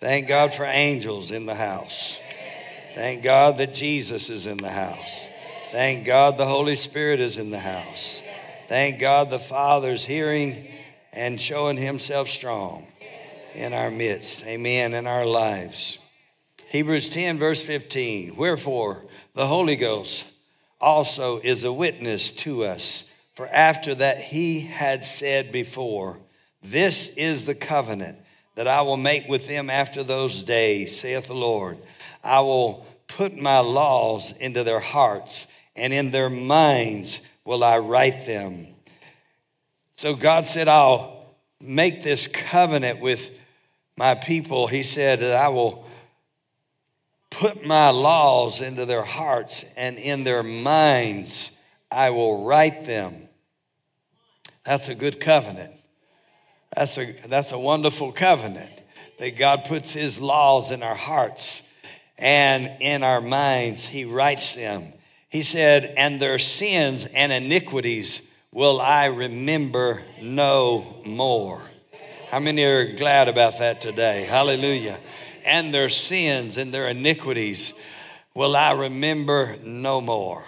Thank God for angels in the house. Thank God that Jesus is in the house. Thank God the Holy Spirit is in the house. Thank God the Father's hearing and showing himself strong in our midst. Amen. In our lives. Hebrews 10, verse 15. Wherefore, the Holy Ghost also is a witness to us. For after that he had said before, This is the covenant that I will make with them after those days, saith the Lord. I will put my laws into their hearts, and in their minds will I write them. So God said, I'll make this covenant with my people. He said that I will put my laws into their hearts, and in their minds I will write them. That's a good covenant. That's a, that's a wonderful covenant that God puts His laws in our hearts and in our minds. He writes them. He said, And their sins and iniquities will I remember no more. How many are glad about that today? Hallelujah. And their sins and their iniquities will I remember no more.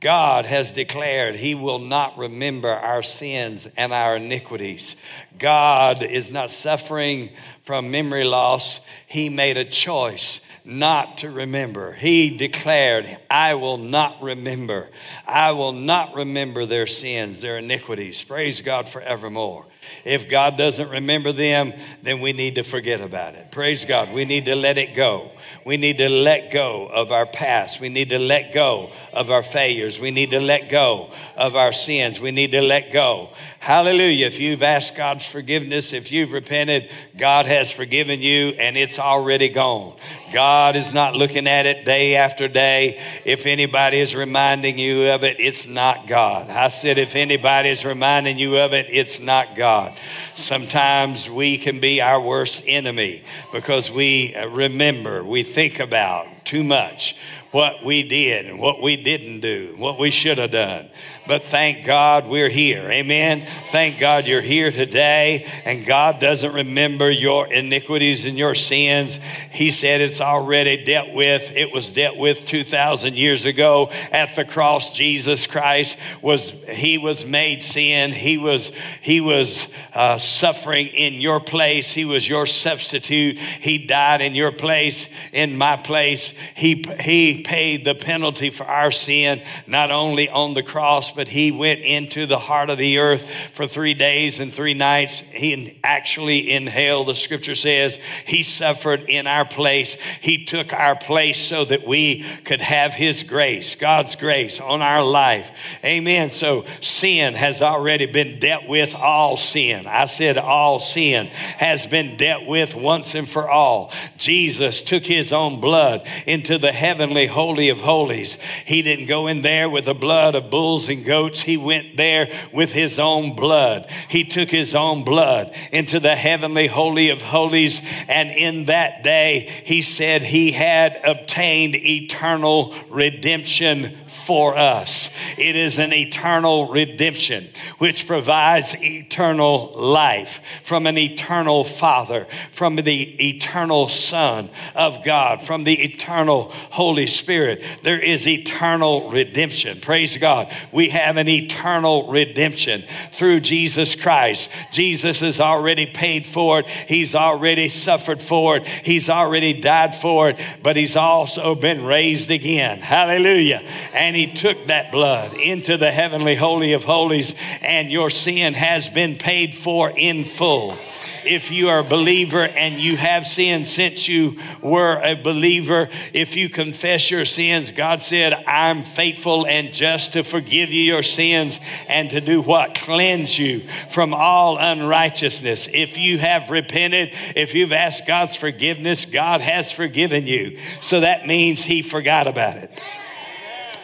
God has declared He will not remember our sins and our iniquities. God is not suffering from memory loss. He made a choice not to remember. He declared, I will not remember. I will not remember their sins, their iniquities. Praise God forevermore. If God doesn't remember them, then we need to forget about it. Praise God. We need to let it go. We need to let go of our past. We need to let go of our failures. We need to let go of our sins. We need to let go. Hallelujah. If you've asked God's forgiveness, if you've repented, God has forgiven you and it's already gone. God is not looking at it day after day. If anybody is reminding you of it, it's not God. I said, if anybody is reminding you of it, it's not God. Sometimes we can be our worst enemy because we remember, we think about too much what we did and what we didn't do, what we should have done. But thank God we're here. Amen. Thank God you're here today and God doesn't remember your iniquities and your sins. He said it's already dealt with. It was dealt with 2,000 years ago at the cross. Jesus Christ was, he was made sin. He was, he was uh, suffering in your place. He was your substitute. He died in your place, in my place. He, he paid the penalty for our sin, not only on the cross, but he went into the heart of the earth for three days and three nights. He actually inhaled, the scripture says, he suffered in our place. He took our place so that we could have his grace, God's grace on our life. Amen. So sin has already been dealt with, all sin. I said all sin has been dealt with once and for all. Jesus took his own blood into the heavenly holy of holies. He didn't go in there with the blood of bulls and goats. He went there with his own blood. He took his own blood into the heavenly holy of holies. And in that day, he said he had obtained eternal redemption for us. It is an eternal redemption which provides eternal life from an eternal Father, from the eternal Son of God, from the eternal Holy Spirit. Spirit, there is eternal redemption. Praise God. We have an eternal redemption through Jesus Christ. Jesus has already paid for it, He's already suffered for it, He's already died for it, but He's also been raised again. Hallelujah. And He took that blood into the heavenly holy of holies, and your sin has been paid for in full if you are a believer and you have sinned since you were a believer, if you confess your sins, God said, I'm faithful and just to forgive you your sins and to do what? Cleanse you from all unrighteousness. If you have repented, if you've asked God's forgiveness, God has forgiven you. So that means He forgot about it.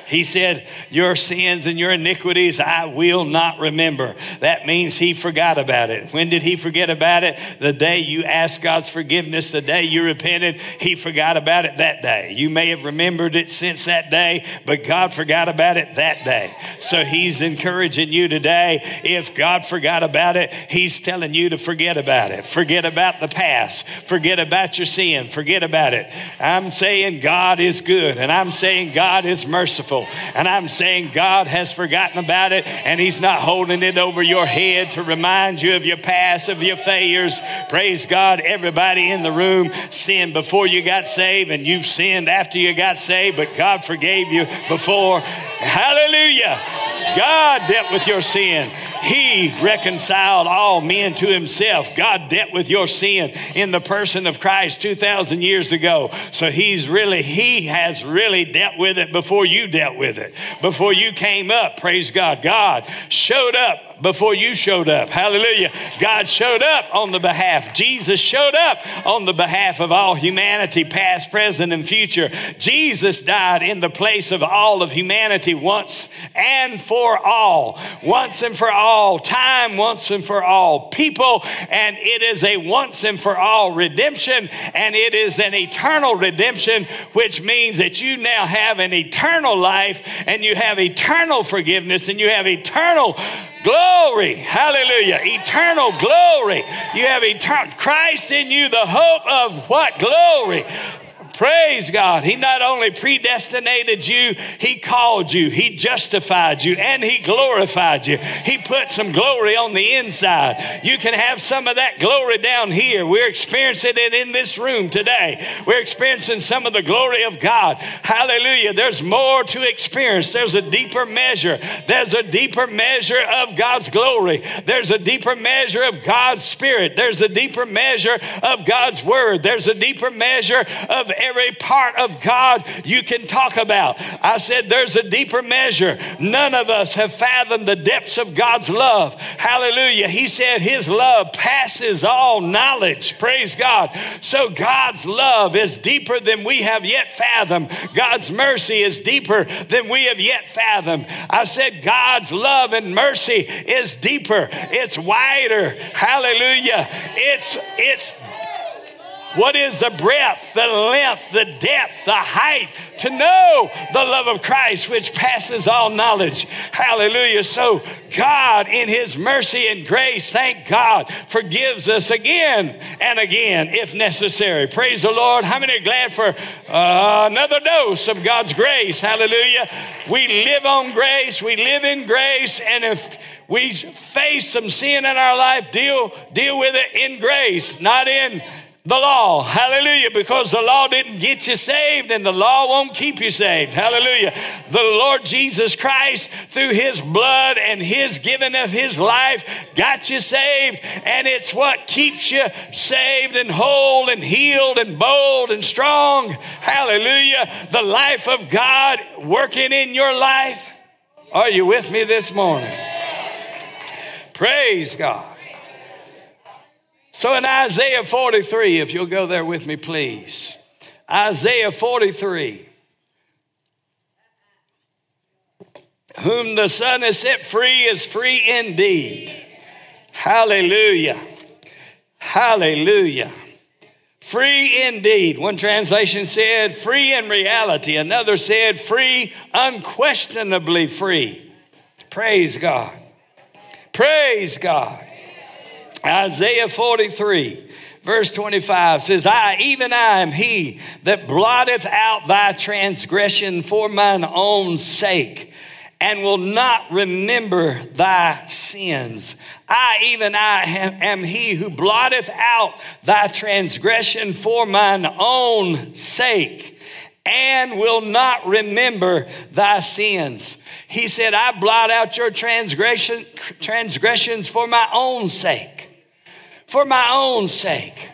He said, Your sins and your iniquities I will not remember. That means he forgot about it. When did he forget about it? The day you asked God's forgiveness, the day you repented, he forgot about it that day. You may have remembered it since that day, but God forgot about it that day. So he's encouraging you today. If God forgot about it, he's telling you to forget about it. Forget about the past. Forget about your sin. Forget about it. I'm saying God is good, and I'm saying God is merciful. And I'm saying God has forgotten about it and He's not holding it over your head to remind you of your past, of your failures. Praise God. Everybody in the room sinned before you got saved and you've sinned after you got saved, but God forgave you before. Hallelujah. God dealt with your sin. He reconciled all men to himself. God dealt with your sin in the person of Christ 2,000 years ago. So he's really, he has really dealt with it before you dealt with it. Before you came up, praise God. God showed up before you showed up. Hallelujah. God showed up on the behalf. Jesus showed up on the behalf of all humanity, past, present, and future. Jesus died in the place of all of humanity once and for all. Once and for all. Time once and for all. People, and it is a once and for all redemption, and it is an eternal redemption, which means that you now have an eternal life and you have eternal forgiveness and you have eternal Glory. Hallelujah. Eternal glory. You have eternal Christ in you, the hope of what? Glory. Praise God. He not only predestinated you, He called you, He justified you, and He glorified you. He put some glory on the inside. You can have some of that glory down here. We're experiencing it in this room today. We're experiencing some of the glory of God. Hallelujah. There's more to experience. There's a deeper measure. There's a deeper measure of God's glory. There's a deeper measure of God's Spirit. There's a deeper measure of God's Word. There's a deeper measure of every part of God you can talk about. I said there's a deeper measure. None of us have fathomed the depths of God's love. Hallelujah. He said his love passes all knowledge. Praise God. So God's love is deeper than we have yet fathomed. God's mercy is deeper than we have yet fathomed. I said God's love and mercy is deeper. It's wider. Hallelujah. It's it's what is the breadth, the length, the depth, the height? To know the love of Christ, which passes all knowledge. Hallelujah. So, God, in His mercy and grace, thank God, forgives us again and again if necessary. Praise the Lord. How many are glad for uh, another dose of God's grace? Hallelujah. We live on grace, we live in grace, and if we face some sin in our life, deal, deal with it in grace, not in the law. Hallelujah. Because the law didn't get you saved and the law won't keep you saved. Hallelujah. The Lord Jesus Christ, through his blood and his giving of his life, got you saved. And it's what keeps you saved and whole and healed and bold and strong. Hallelujah. The life of God working in your life. Are you with me this morning? Praise God. So in Isaiah 43, if you'll go there with me, please. Isaiah 43. Whom the Son has set free is free indeed. Hallelujah. Hallelujah. Free indeed. One translation said free in reality. Another said free, unquestionably free. Praise God. Praise God. Isaiah 43, verse 25 says, I, even I, am he that blotteth out thy transgression for mine own sake and will not remember thy sins. I, even I, am he who blotteth out thy transgression for mine own sake and will not remember thy sins. He said, I blot out your transgression, transgressions for my own sake for my own sake.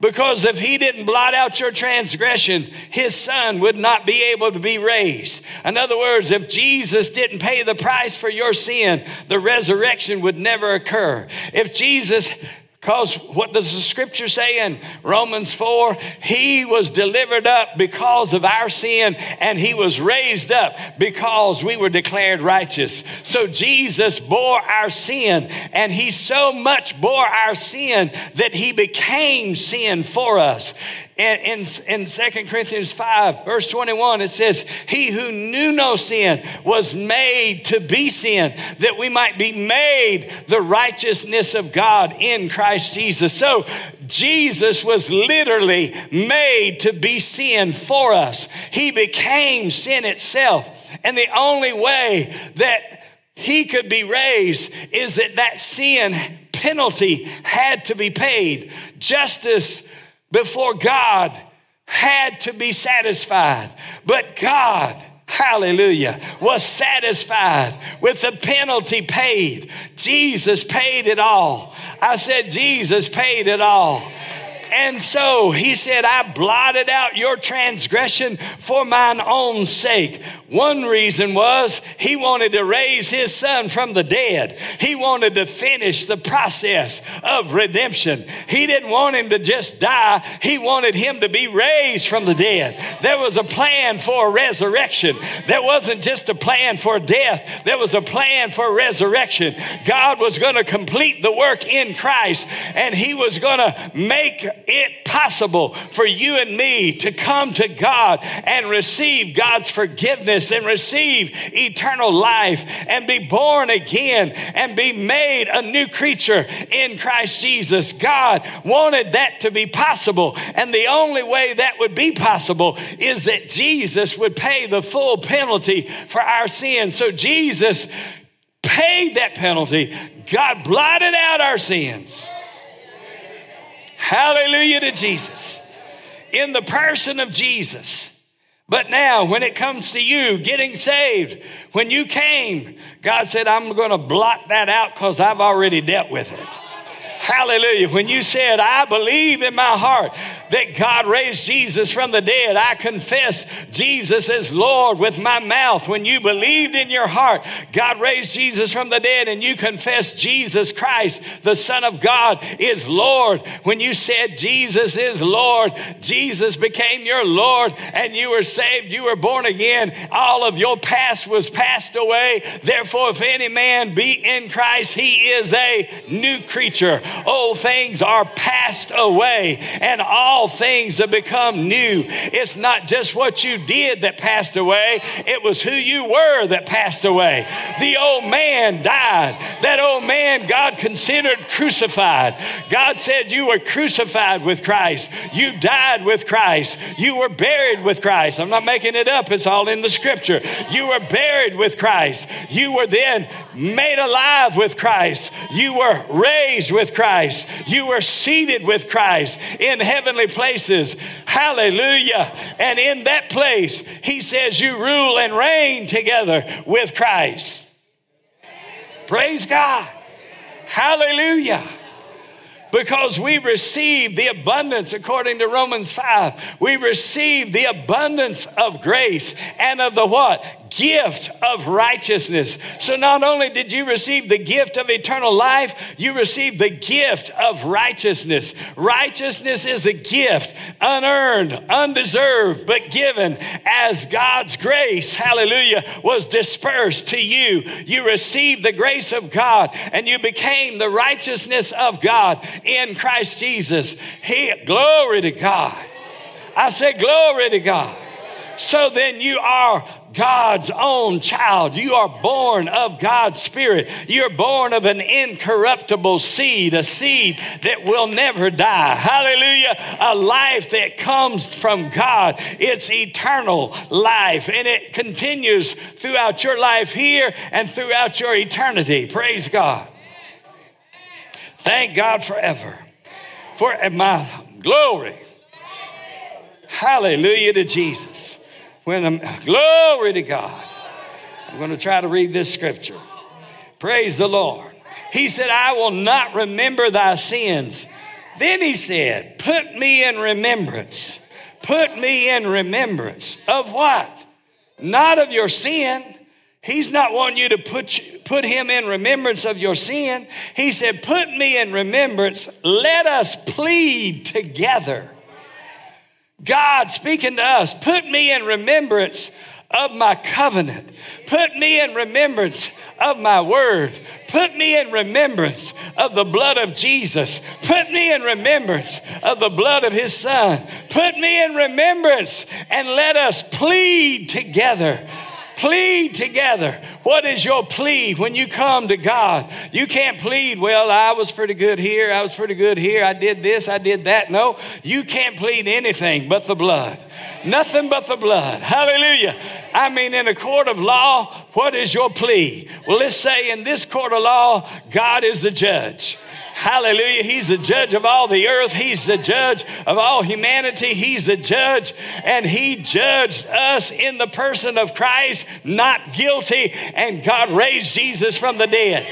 Because if he didn't blot out your transgression, his son would not be able to be raised. In other words, if Jesus didn't pay the price for your sin, the resurrection would never occur. If Jesus Because what does the scripture say in Romans 4? He was delivered up because of our sin and he was raised up because we were declared righteous. So Jesus bore our sin and he so much bore our sin that he became sin for us. In, in, in 2 Corinthians 5, verse 21, it says, He who knew no sin was made to be sin, that we might be made the righteousness of God in Christ Jesus. So Jesus was literally made to be sin for us. He became sin itself. And the only way that he could be raised is that that sin penalty had to be paid. Justice before God had to be satisfied. But God, hallelujah, was satisfied with the penalty paid. Jesus paid it all. I said, Jesus paid it all. And so he said, I blotted out your transgression for mine own sake. One reason was he wanted to raise his son from the dead. He wanted to finish the process of redemption. He didn't want him to just die, he wanted him to be raised from the dead. There was a plan for a resurrection. There wasn't just a plan for death, there was a plan for resurrection. God was going to complete the work in Christ and he was going to make it possible for you and me to come to God and receive God's forgiveness and receive eternal life and be born again and be made a new creature in Christ Jesus. God wanted that to be possible. And the only way that would be possible is that Jesus would pay the full penalty for our sins. So Jesus paid that penalty. God blotted out our sins. Hallelujah to Jesus. In the person of Jesus. But now, when it comes to you getting saved, when you came, God said, I'm going to blot that out because I've already dealt with it. Hallelujah. When you said, I believe in my heart that God raised Jesus from the dead, I confess Jesus is Lord with my mouth. When you believed in your heart, God raised Jesus from the dead, and you confess Jesus Christ, the Son of God, is Lord. When you said Jesus is Lord, Jesus became your Lord, and you were saved, you were born again. All of your past was passed away. Therefore, if any man be in Christ, he is a new creature old things are passed away and all things have become new. It's not just what you did that passed away, it was who you were that passed away. The old man died. That old man God considered crucified. God said you were crucified with Christ. You died with Christ. You were buried with Christ. I'm not making it up, it's all in the scripture. You were buried with Christ. You were then made alive with Christ. You were raised with Christ. Christ. You were seated with Christ in heavenly places. Hallelujah. And in that place, he says, You rule and reign together with Christ. Praise God. Hallelujah because we receive the abundance, according to Romans 5. We receive the abundance of grace and of the what? gift of righteousness. So not only did you receive the gift of eternal life, you received the gift of righteousness. Righteousness is a gift, unearned, undeserved, but given as God's grace, hallelujah, was dispersed to you. You received the grace of God and you became the righteousness of God in Christ Jesus. He, glory to God. I said, glory to God. So then you are God's own child. You are born of God's Spirit. You're born of an incorruptible seed, a seed that will never die. Hallelujah. A life that comes from God. It's eternal life and it continues throughout your life here and throughout your eternity. Praise God. Thank God forever. For my glory. Hallelujah to Jesus. When I'm, glory to God. I'm going to try to read this scripture. Praise the Lord. He said, I will not remember thy sins. Then he said, Put me in remembrance. Put me in remembrance of what? Not of your sin. He's not wanting you to put, put him in remembrance of your sin. He said, Put me in remembrance. Let us plead together. God speaking to us, put me in remembrance of my covenant. Put me in remembrance of my word. Put me in remembrance of the blood of Jesus. Put me in remembrance of the blood of his son. Put me in remembrance and let us plead together Plead together. What is your plea when you come to God? You can't plead, well, I was pretty good here, I was pretty good here, I did this, I did that. No, you can't plead anything but the blood. Nothing but the blood. Hallelujah. I mean, in a court of law, what is your plea? Well, let's say in this court of law, God is the judge. Hallelujah. He's the judge of all the earth. He's the judge of all humanity. He's the judge, and He judged us in the person of Christ, not guilty, and God raised Jesus from the dead.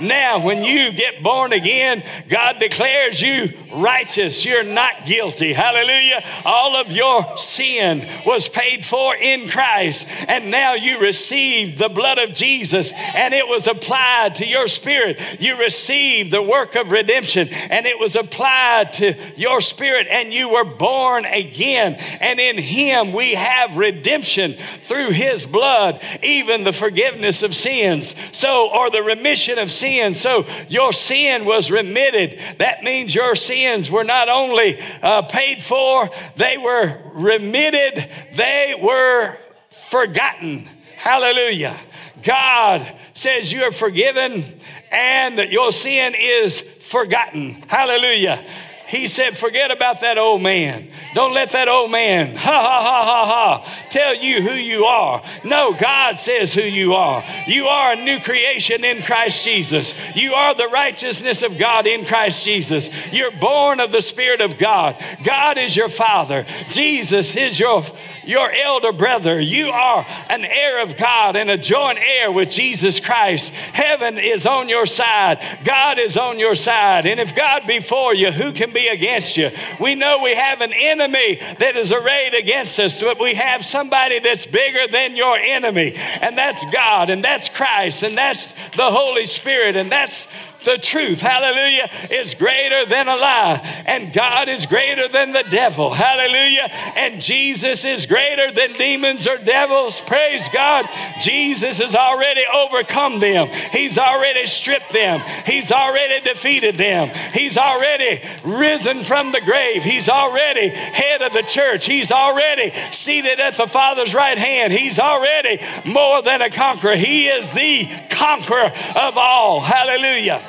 Now, when you get born again, God declares you righteous. You're not guilty. Hallelujah. All of your sin was paid for in Christ, and now you receive the blood of Jesus, and it was applied to your spirit. You received the work of redemption, and it was applied to your spirit, and you were born again. And in Him we have redemption through His blood, even the forgiveness of sins. So, or the remission of sin. So, your sin was remitted. That means your sins were not only uh, paid for, they were remitted, they were forgotten. Hallelujah. God says you are forgiven and your sin is forgotten. Hallelujah. He said, Forget about that old man. Don't let that old man, ha ha ha ha ha, tell you who you are. No, God says who you are. You are a new creation in Christ Jesus. You are the righteousness of God in Christ Jesus. You're born of the Spirit of God. God is your Father. Jesus is your your elder brother. You are an heir of God and a joint heir with Jesus Christ. Heaven is on your side, God is on your side. And if God be for you, who can be against you? We know we have an enemy that is arrayed against us, but we have somebody that's bigger than your enemy, and that's God, and that's Christ, and that's the Holy Spirit, and that's the truth, hallelujah, is greater than a lie. And God is greater than the devil, hallelujah. And Jesus is greater than demons or devils. Praise God. Jesus has already overcome them, He's already stripped them, He's already defeated them, He's already risen from the grave, He's already head of the church, He's already seated at the Father's right hand, He's already more than a conqueror. He is the conqueror of all. Hallelujah.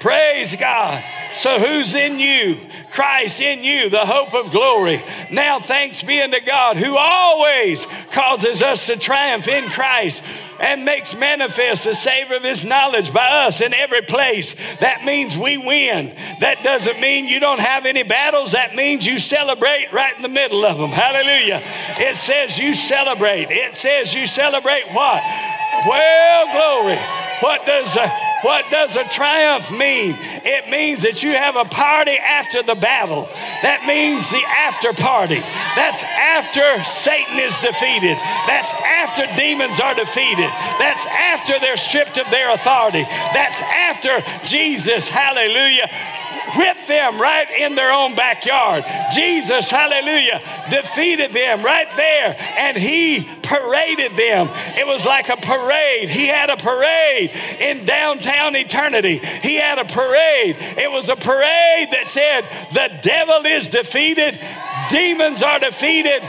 Praise God. So, who's in you? Christ in you, the hope of glory. Now, thanks be unto God who always causes us to triumph in Christ and makes manifest the savor of his knowledge by us in every place. That means we win. That doesn't mean you don't have any battles. That means you celebrate right in the middle of them. Hallelujah. It says you celebrate. It says you celebrate what? Well, glory. What does uh, what does a triumph mean? It means that you have a party after the battle. That means the after party. That's after Satan is defeated. That's after demons are defeated. That's after they're stripped of their authority. That's after Jesus, hallelujah, whipped them right in their own backyard. Jesus, hallelujah, defeated them right there and he paraded them. It was like a parade. He had a parade in downtown eternity. He had a parade. It was a parade that said, The devil is defeated, demons are defeated,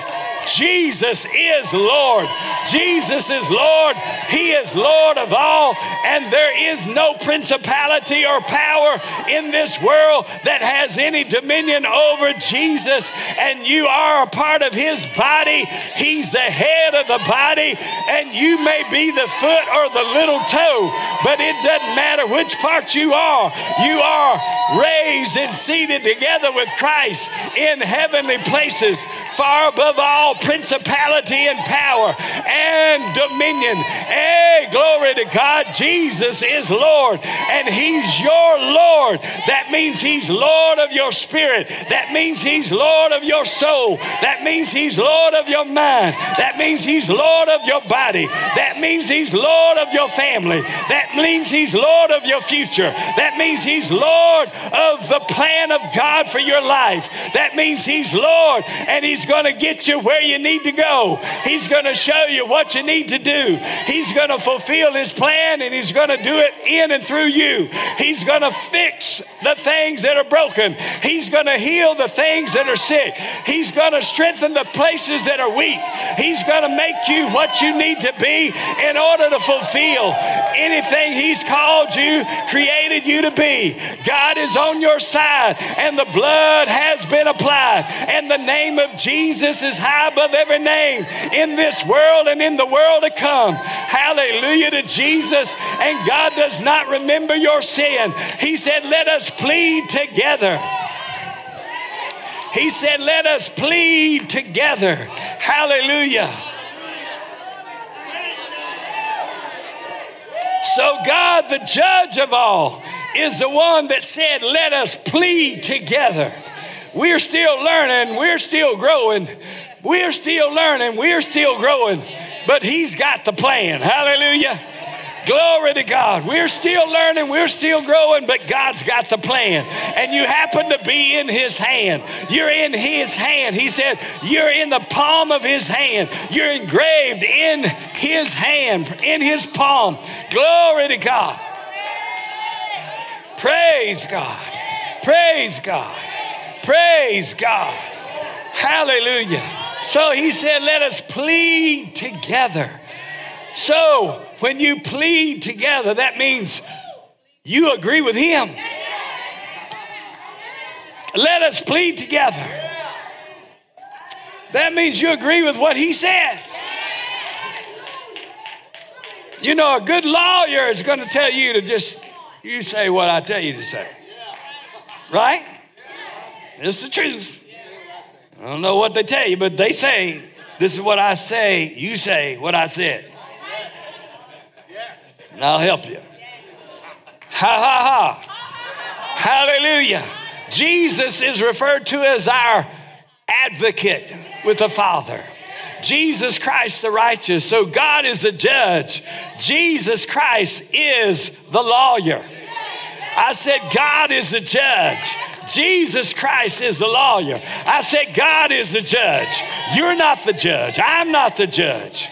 Jesus is Lord. Jesus is Lord. He is Lord of all, and there is no principality or power in this world that has any dominion over Jesus, and you are a part of His body. He's the head of the body, and you may be the foot or the little toe, but it doesn't matter which part you are. You are raised and seated together with Christ in heavenly places, far above all principality and power and dominion. Hey, glory to God. Jesus is Lord and He's your Lord. That means He's Lord of your spirit. That means He's Lord of your soul. That means He's Lord of your mind. That means He's Lord of your body. That means He's Lord of your family. That means He's Lord of your future. That means He's Lord of the plan of God for your life. That means He's Lord and He's going to get you where you need to go. He's going to show you what you need to do. He's going to fulfill His plan and He's going to do it in and through you. He's going to fix the things that are broken. He's going to heal the things that are sick. He's going to strengthen the places that are weak. He's going to make you what you need to be in order to fulfill anything He's called you, created you to be. God is on your side, and the blood has been applied, and the name of Jesus is high above every name in this world and in the world to come. Hallelujah to Jesus. And God does not remember your sin. He said, Let us plead together. He said, Let us plead together. Hallelujah. So, God, the judge of all, is the one that said, Let us plead together. We're still learning, we're still growing, we're still learning, we're still growing, but He's got the plan. Hallelujah. Glory to God. We're still learning, we're still growing, but God's got the plan. And you happen to be in His hand. You're in His hand. He said, You're in the palm of His hand. You're engraved in His hand, in His palm. Glory to God. Praise God. Praise God. Praise God. Hallelujah. So he said, Let us plead together. So when you plead together, that means you agree with him. Let us plead together. That means you agree with what he said. You know, a good lawyer is going to tell you to just, you say what I tell you to say. Right? It's the truth. I don't know what they tell you, but they say, this is what I say, you say what I said. And I'll help you. Ha ha ha. Hallelujah. Jesus is referred to as our advocate with the Father. Jesus Christ the righteous. So God is the judge. Jesus Christ is the lawyer. I said, God is the judge. Jesus Christ is the lawyer. I said, God is the judge. You're not the judge. I'm not the judge.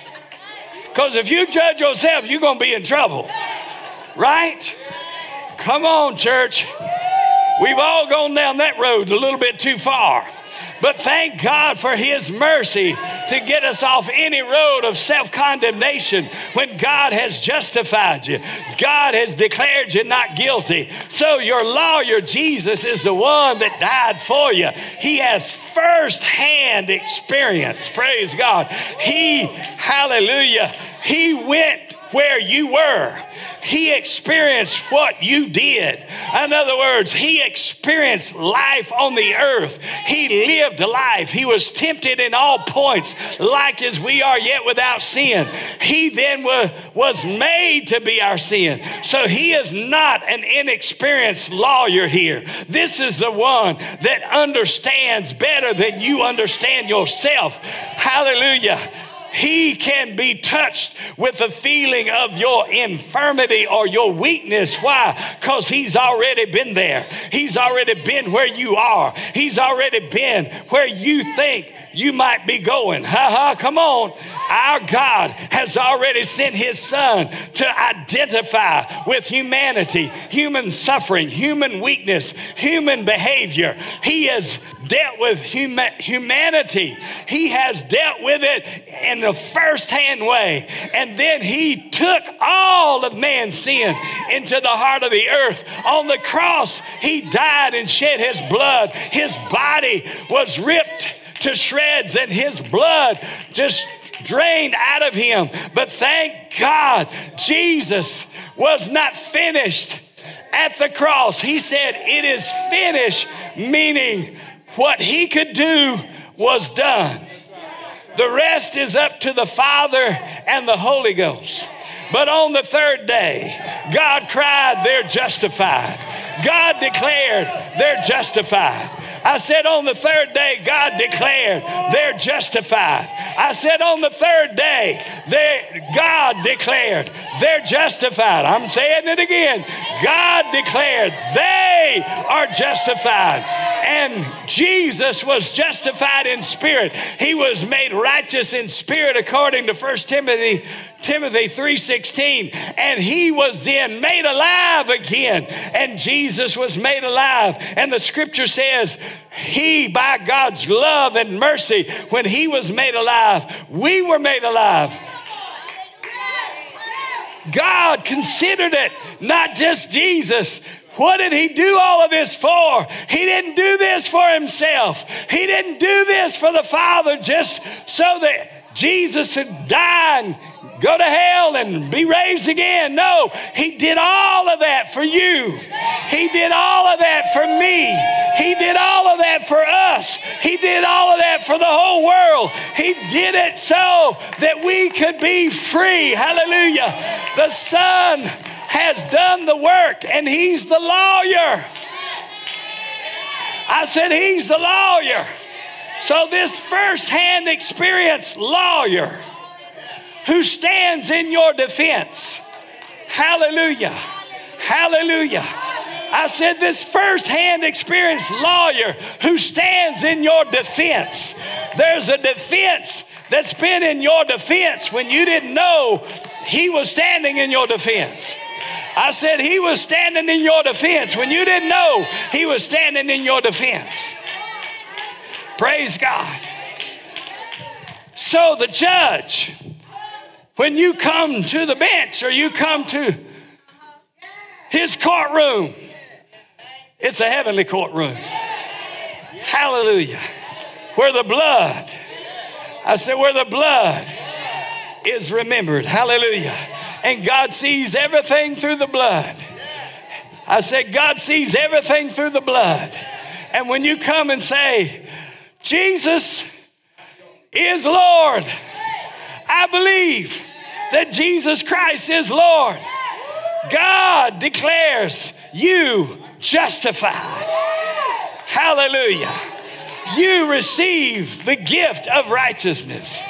Because if you judge yourself, you're going to be in trouble. Right? Come on, church. We've all gone down that road a little bit too far. But thank God for His mercy to get us off any road of self condemnation when God has justified you. God has declared you not guilty. So your lawyer, Jesus, is the one that died for you. He has first hand experience. Praise God. He, hallelujah, He went where you were. He experienced what you did. In other words, he experienced life on the earth. He lived life. He was tempted in all points, like as we are, yet without sin. He then was, was made to be our sin. So he is not an inexperienced lawyer here. This is the one that understands better than you understand yourself. Hallelujah he can be touched with the feeling of your infirmity or your weakness. Why? Because He's already been there. He's already been where you are. He's already been where you think you might be going. Ha ha, come on. Our God has already sent His Son to identify with humanity, human suffering, human weakness, human behavior. He has dealt with humanity. He has dealt with it in the first hand way. And then he took all of man's sin into the heart of the earth. On the cross, he died and shed his blood. His body was ripped to shreds and his blood just drained out of him. But thank God, Jesus was not finished at the cross. He said, It is finished, meaning what he could do was done. The rest is up to the Father and the Holy Ghost. But on the third day, God cried, They're justified. God declared, They're justified. I said on the third day, God declared they're justified. I said on the third day, they, God declared they're justified. I'm saying it again. God declared they are justified. And Jesus was justified in spirit. He was made righteous in spirit according to 1 Timothy Timothy 3:16 and he was then made alive again and Jesus was made alive and the scripture says he by God's love and mercy when he was made alive we were made alive God considered it not just Jesus what did he do all of this for? He didn't do this for himself. He didn't do this for the Father just so that Jesus die and go to hell and be raised again. No, He did all of that for you. He did all of that for me. He did all of that for us. He did all of that for the whole world. He did it so that we could be free. Hallelujah. The Son has done the work and He's the lawyer. I said, He's the lawyer. So, this firsthand experience lawyer who stands in your defense. Hallelujah. Hallelujah. I said, this firsthand experienced lawyer who stands in your defense. There's a defense that's been in your defense when you didn't know he was standing in your defense. I said, He was standing in your defense when you didn't know He was standing in your defense. Praise God. So the judge when you come to the bench or you come to his courtroom, it's a heavenly courtroom. Hallelujah. Where the blood, I said, where the blood is remembered. Hallelujah. And God sees everything through the blood. I said, God sees everything through the blood. And when you come and say, Jesus is Lord, I believe that Jesus Christ is Lord. God declares you justified. Hallelujah. You receive the gift of righteousness.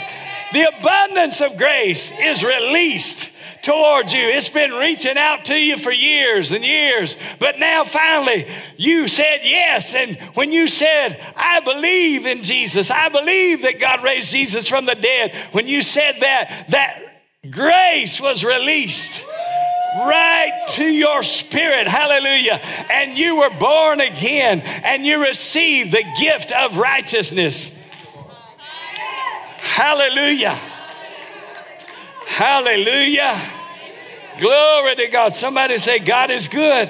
The abundance of grace is released towards you. It's been reaching out to you for years and years, but now finally you said yes. And when you said, I believe in Jesus, I believe that God raised Jesus from the dead, when you said that, that grace was released right to your spirit. Hallelujah. And you were born again and you received the gift of righteousness. Hallelujah. Hallelujah. Glory to God. Somebody say, God is good.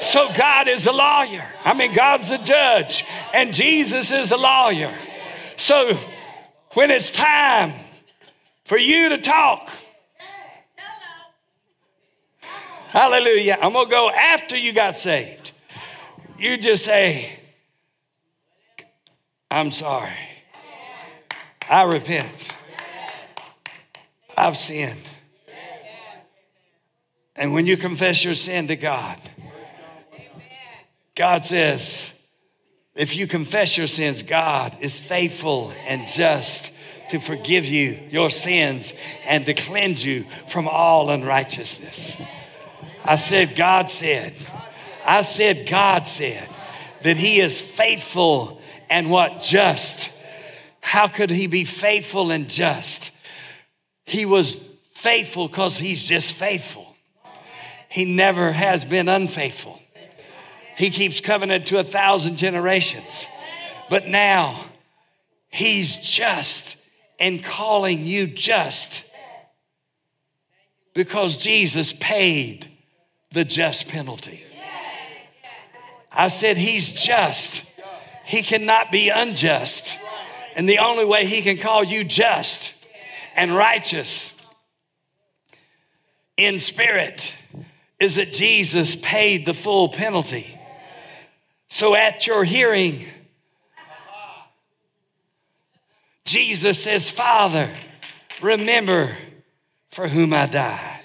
So God is a lawyer. I mean, God's a judge, and Jesus is a lawyer. So when it's time for you to talk. Hallelujah. I'm going to go after you got saved. You just say, I'm sorry. I repent. I've sinned. And when you confess your sin to God, God says, if you confess your sins, God is faithful and just to forgive you your sins and to cleanse you from all unrighteousness. I said, God said, I said, God said that He is faithful and what? Just. How could He be faithful and just? He was faithful because He's just faithful. He never has been unfaithful. He keeps covenant to a thousand generations. But now, He's just and calling you just because Jesus paid the just penalty. I said, He's just. He cannot be unjust. And the only way He can call you just and righteous in spirit is that Jesus paid the full penalty. So at your hearing, Jesus says, Father, remember for whom I died.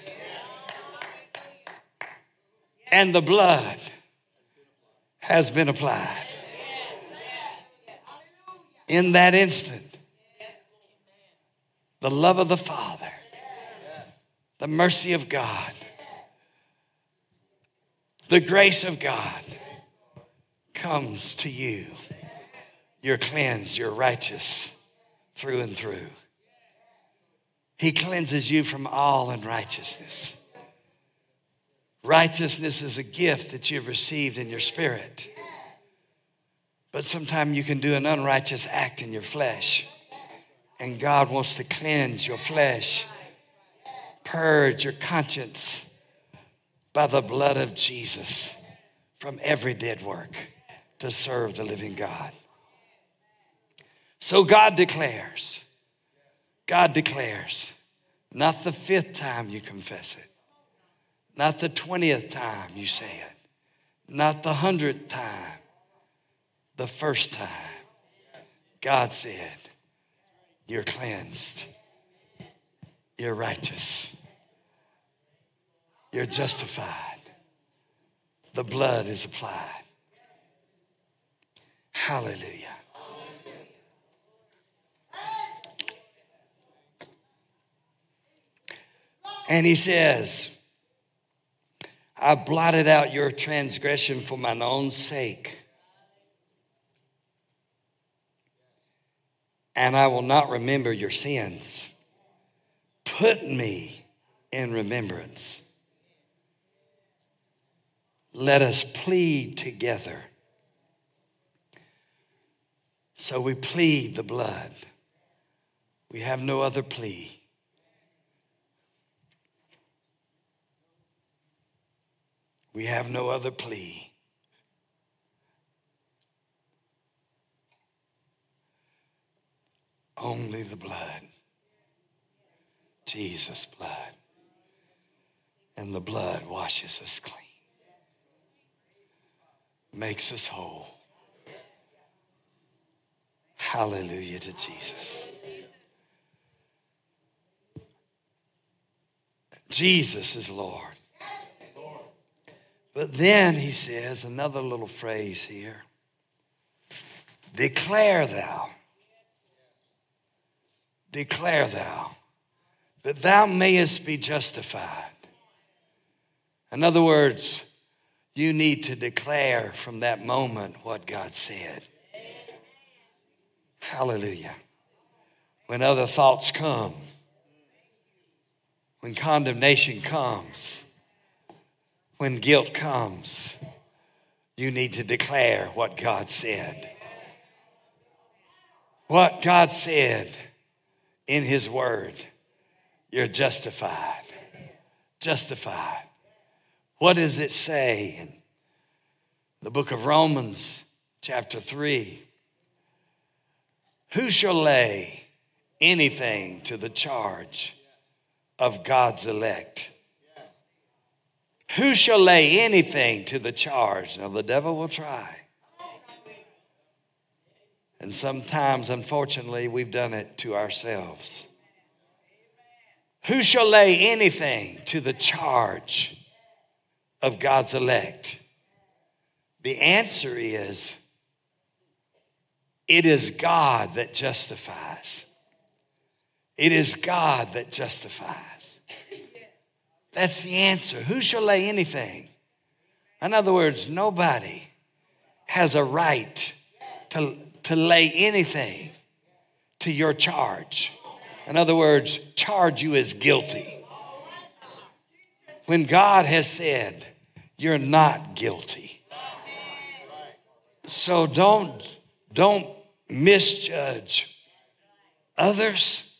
And the blood has been applied. In that instant, the love of the Father, the mercy of God, the grace of God comes to you. You're cleansed, you're righteous through and through. He cleanses you from all unrighteousness. Righteousness is a gift that you've received in your spirit. But sometimes you can do an unrighteous act in your flesh. And God wants to cleanse your flesh, purge your conscience by the blood of Jesus from every dead work to serve the living God. So God declares, God declares, not the fifth time you confess it, not the 20th time you say it, not the hundredth time, the first time. God said, You're cleansed, you're righteous, you're justified, the blood is applied. Hallelujah. And he says, I blotted out your transgression for mine own sake. And I will not remember your sins. Put me in remembrance. Let us plead together. So we plead the blood. We have no other plea. We have no other plea. Only the blood. Jesus' blood. And the blood washes us clean, makes us whole. Hallelujah to Jesus. Jesus is Lord. But then he says another little phrase here Declare thou, declare thou, that thou mayest be justified. In other words, you need to declare from that moment what God said. Hallelujah. When other thoughts come, when condemnation comes, when guilt comes, you need to declare what God said. What God said in His Word, you're justified. Justified. What does it say in the book of Romans, chapter 3? Who shall lay anything to the charge of God's elect? Who shall lay anything to the charge? Now, the devil will try. And sometimes, unfortunately, we've done it to ourselves. Who shall lay anything to the charge of God's elect? The answer is it is God that justifies. It is God that justifies. That's the answer. Who shall lay anything? In other words, nobody has a right to, to lay anything to your charge. In other words, charge you as guilty. When God has said, you're not guilty. So don't, don't misjudge others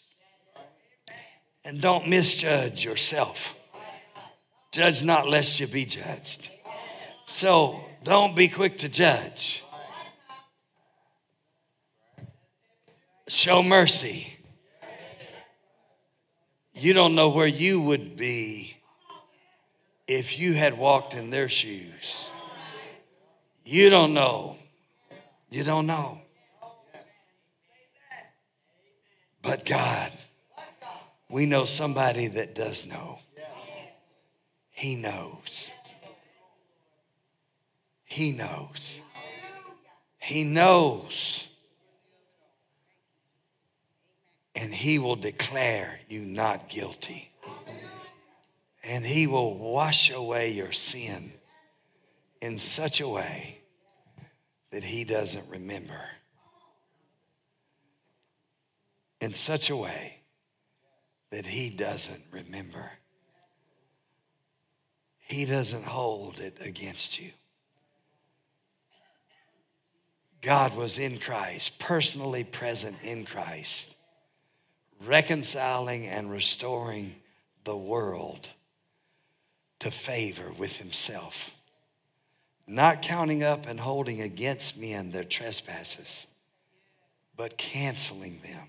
and don't misjudge yourself. Judge not lest you be judged. So don't be quick to judge. Show mercy. You don't know where you would be if you had walked in their shoes. You don't know. You don't know. But God, we know somebody that does know. He knows. He knows. He knows. And he will declare you not guilty. And he will wash away your sin in such a way that he doesn't remember. In such a way that he doesn't remember. He doesn't hold it against you. God was in Christ, personally present in Christ, reconciling and restoring the world to favor with himself, not counting up and holding against men their trespasses, but canceling them.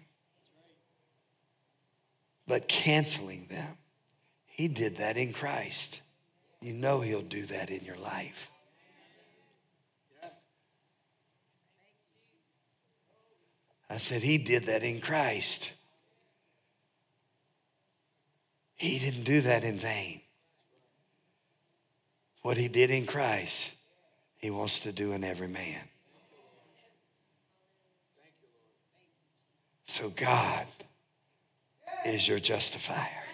But canceling them. He did that in Christ. You know he'll do that in your life. I said, He did that in Christ. He didn't do that in vain. What He did in Christ, He wants to do in every man. So God is your justifier.